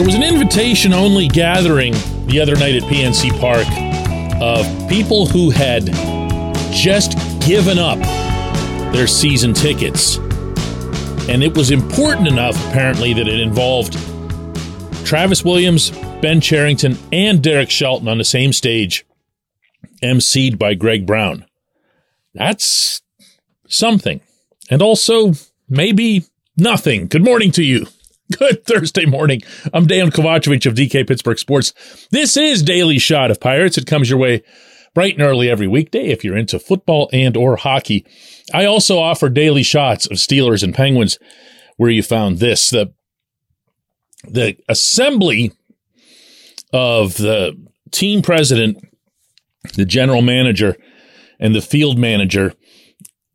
There was an invitation only gathering the other night at PNC Park of people who had just given up their season tickets. And it was important enough, apparently, that it involved Travis Williams, Ben Cherington, and Derek Shelton on the same stage, emceed by Greg Brown. That's something. And also, maybe nothing. Good morning to you. Good Thursday morning. I'm Dan Kovacevic of DK Pittsburgh Sports. This is Daily Shot of Pirates. It comes your way bright and early every weekday if you're into football and or hockey. I also offer daily shots of Steelers and Penguins where you found this. The the assembly of the team president, the general manager, and the field manager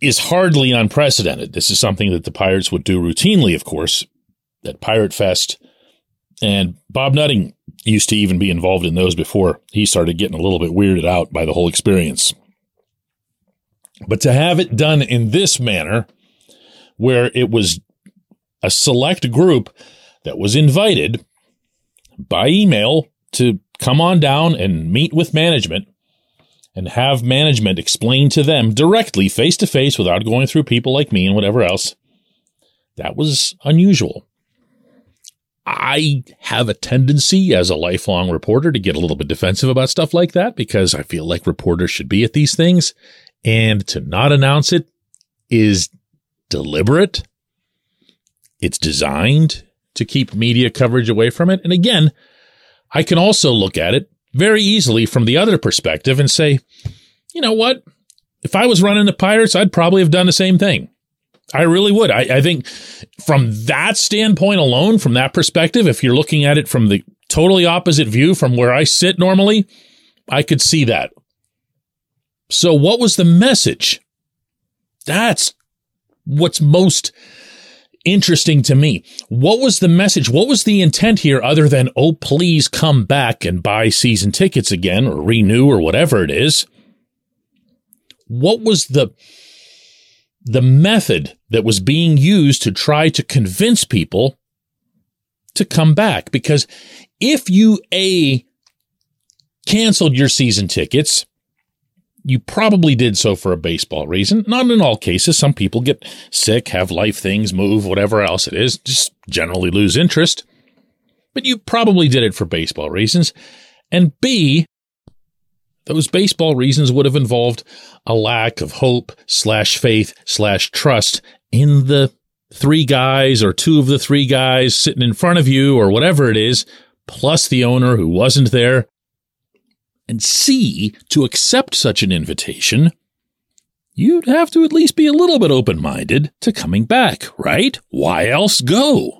is hardly unprecedented. This is something that the Pirates would do routinely, of course, at Pirate Fest. And Bob Nutting used to even be involved in those before he started getting a little bit weirded out by the whole experience. But to have it done in this manner, where it was a select group that was invited by email to come on down and meet with management and have management explain to them directly, face to face, without going through people like me and whatever else, that was unusual. I have a tendency as a lifelong reporter to get a little bit defensive about stuff like that because I feel like reporters should be at these things. And to not announce it is deliberate. It's designed to keep media coverage away from it. And again, I can also look at it very easily from the other perspective and say, you know what? If I was running the Pirates, I'd probably have done the same thing. I really would. I, I, think from that standpoint alone, from that perspective, if you're looking at it from the totally opposite view from where I sit normally, I could see that. So, what was the message? That's what's most interesting to me. What was the message? What was the intent here other than, oh, please come back and buy season tickets again or renew or whatever it is? What was the the method that was being used to try to convince people to come back. Because if you A, canceled your season tickets, you probably did so for a baseball reason. Not in all cases. Some people get sick, have life things, move, whatever else it is, just generally lose interest. But you probably did it for baseball reasons. And B, those baseball reasons would have involved a lack of hope slash faith slash trust in the three guys or two of the three guys sitting in front of you or whatever it is, plus the owner who wasn't there. And C, to accept such an invitation, you'd have to at least be a little bit open minded to coming back, right? Why else go?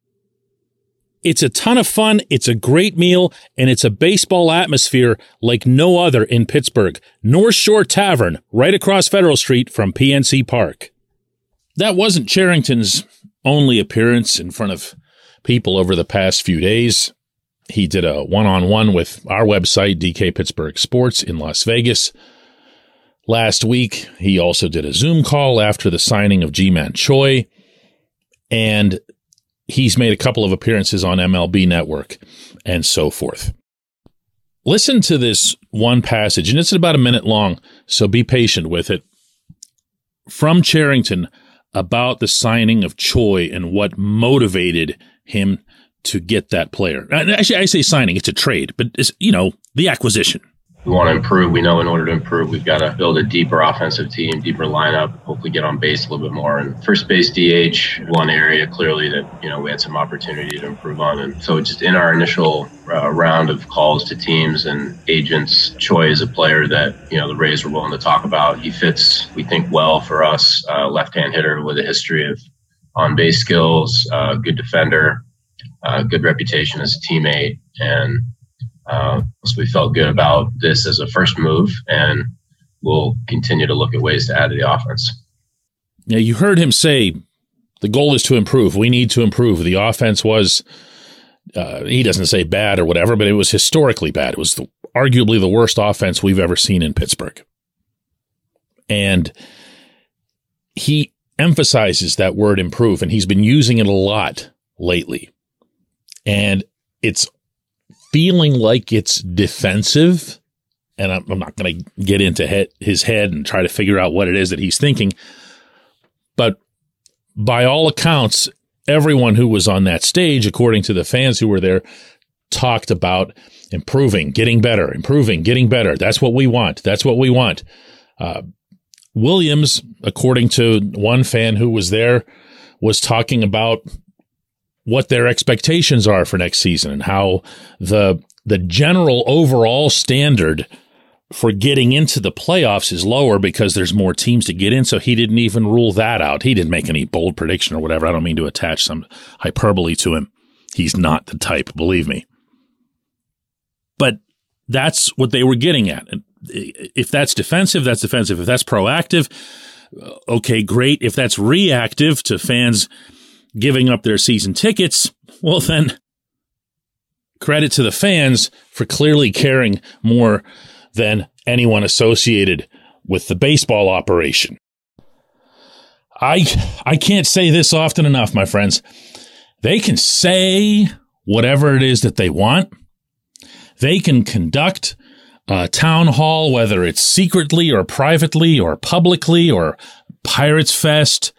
It's a ton of fun. It's a great meal and it's a baseball atmosphere like no other in Pittsburgh. North Shore Tavern, right across Federal Street from PNC Park. That wasn't Cherington's only appearance in front of people over the past few days. He did a one on one with our website, DK Pittsburgh Sports in Las Vegas. Last week, he also did a Zoom call after the signing of Ji-Man Choi. And he's made a couple of appearances on MLB Network and so forth. Listen to this one passage, and it's about a minute long, so be patient with it. From Cherington about the signing of Choi and what motivated him to get that player. Actually, I say signing, it's a trade, but it's, you know, the acquisition we want to improve. We know in order to improve, we've got to build a deeper offensive team, deeper lineup, hopefully get on base a little bit more. And first base DH, one area clearly that, you know, we had some opportunity to improve on. And so just in our initial uh, round of calls to teams and agents, Choi is a player that, you know, the Rays were willing to talk about. He fits, we think, well for us, uh, left-hand hitter with a history of on-base skills, uh, good defender, uh, good reputation as a teammate. And uh, so we felt good about this as a first move, and we'll continue to look at ways to add to the offense. Yeah, you heard him say the goal is to improve. We need to improve. The offense was, uh, he doesn't say bad or whatever, but it was historically bad. It was the, arguably the worst offense we've ever seen in Pittsburgh. And he emphasizes that word improve, and he's been using it a lot lately. And it's feeling like it's defensive. And I'm, I'm not going to get into he- his head and try to figure out what it is that he's thinking. But by all accounts, everyone who was on that stage, according to the fans who were there, talked about improving, getting better, improving, getting better. That's what we want. That's what we want. Uh, Williams, according to one fan who was there, was talking about what their expectations are for next season and how the the general overall standard for getting into the playoffs is lower because there's more teams to get in. So he didn't even rule that out. He didn't make any bold prediction or whatever. I don't mean to attach some hyperbole to him. He's not the type, believe me. But that's what they were getting at. If that's defensive, that's defensive. If that's proactive, uh, okay, great. If that's reactive to fans giving up their season tickets, well, then credit to the fans for clearly caring more than anyone associated with the baseball operation. I I can't say this often enough, my friends. They can say whatever it is that they want. They can conduct a town hall, whether it's secretly or privately or publicly or Pirates Fest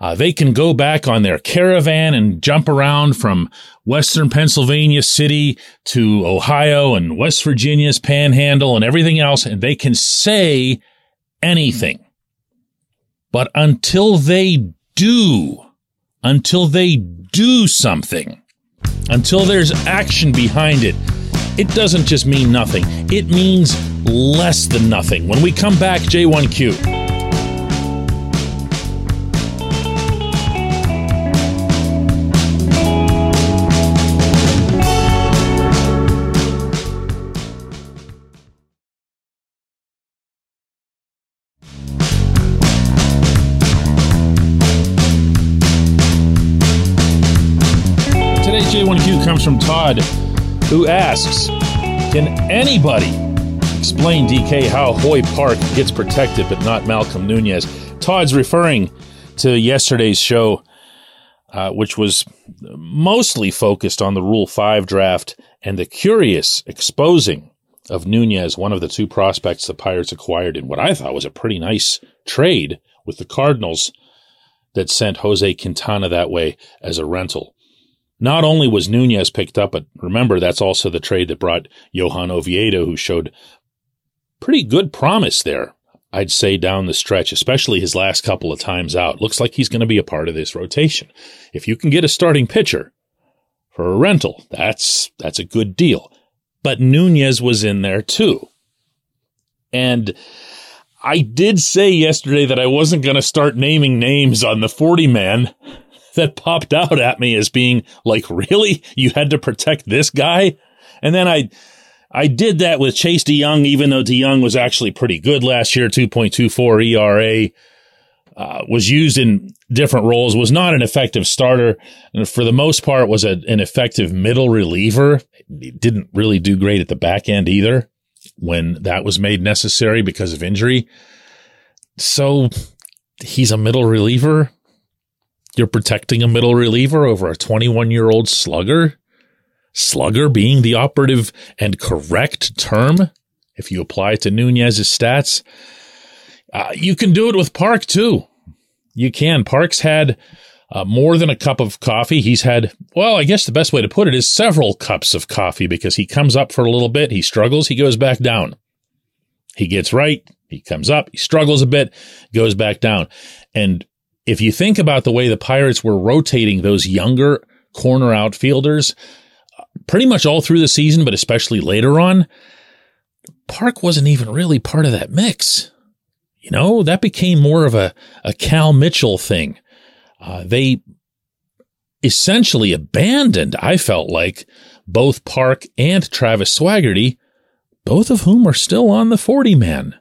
uh, they can go back on their caravan and jump around from Western Pennsylvania City to Ohio and West Virginia's panhandle and everything else, and they can say anything. But until they do, until they do something, until there's action behind it, it doesn't just mean nothing. It means less than nothing. When we come back, J1Q. J1Q comes from Todd, who asks Can anybody explain, DK, how Hoy Park gets protected but not Malcolm Nunez? Todd's referring to yesterday's show, uh, which was mostly focused on the Rule 5 draft and the curious exposing of Nunez, one of the two prospects the Pirates acquired in what I thought was a pretty nice trade with the Cardinals that sent Jose Quintana that way as a rental. Not only was Nunez picked up, but remember that's also the trade that brought Johan Oviedo, who showed pretty good promise there. I'd say down the stretch, especially his last couple of times out. Looks like he's going to be a part of this rotation. If you can get a starting pitcher for a rental, that's that's a good deal. But Nunez was in there too. And I did say yesterday that I wasn't going to start naming names on the 40 man that popped out at me as being like, really? You had to protect this guy? And then I, I did that with Chase DeYoung, even though DeYoung was actually pretty good last year, 2.24 ERA, uh, was used in different roles, was not an effective starter. And for the most part, was a, an effective middle reliever. He didn't really do great at the back end either when that was made necessary because of injury. So he's a middle reliever. You're protecting a middle reliever over a 21 year old slugger. Slugger being the operative and correct term. If you apply it to Nunez's stats, uh, you can do it with Park too. You can. Park's had uh, more than a cup of coffee. He's had, well, I guess the best way to put it is several cups of coffee because he comes up for a little bit, he struggles, he goes back down. He gets right, he comes up, he struggles a bit, goes back down. And if you think about the way the Pirates were rotating those younger corner outfielders pretty much all through the season, but especially later on, Park wasn't even really part of that mix. You know, that became more of a, a Cal Mitchell thing. Uh, they essentially abandoned, I felt like, both Park and Travis Swaggerty, both of whom are still on the 40 man.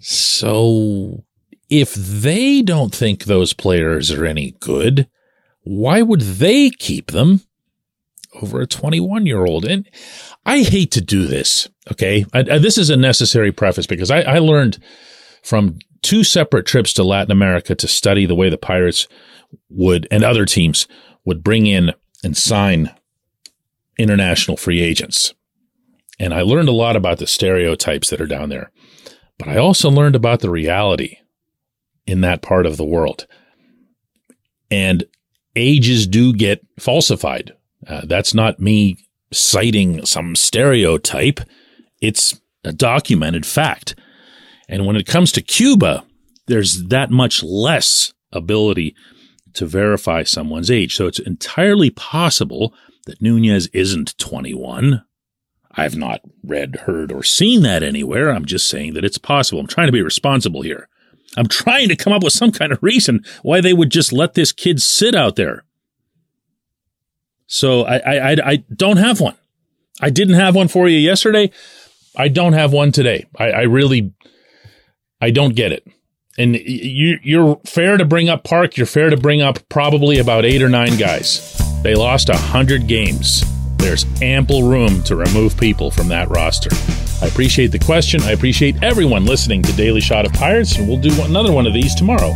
So if they don't think those players are any good, why would they keep them over a 21 year old? And I hate to do this. Okay. I, I, this is a necessary preface because I, I learned from two separate trips to Latin America to study the way the Pirates would and other teams would bring in and sign international free agents. And I learned a lot about the stereotypes that are down there. But I also learned about the reality in that part of the world. And ages do get falsified. Uh, that's not me citing some stereotype. It's a documented fact. And when it comes to Cuba, there's that much less ability to verify someone's age. So it's entirely possible that Nunez isn't 21. I've not read, heard, or seen that anywhere. I'm just saying that it's possible. I'm trying to be responsible here. I'm trying to come up with some kind of reason why they would just let this kid sit out there. So I, I, I, don't have one. I didn't have one for you yesterday. I don't have one today. I, I really, I don't get it. And you, you're fair to bring up Park. You're fair to bring up probably about eight or nine guys. They lost a hundred games. There's ample room to remove people from that roster. I appreciate the question. I appreciate everyone listening to Daily Shot of Pirates, and we'll do another one of these tomorrow.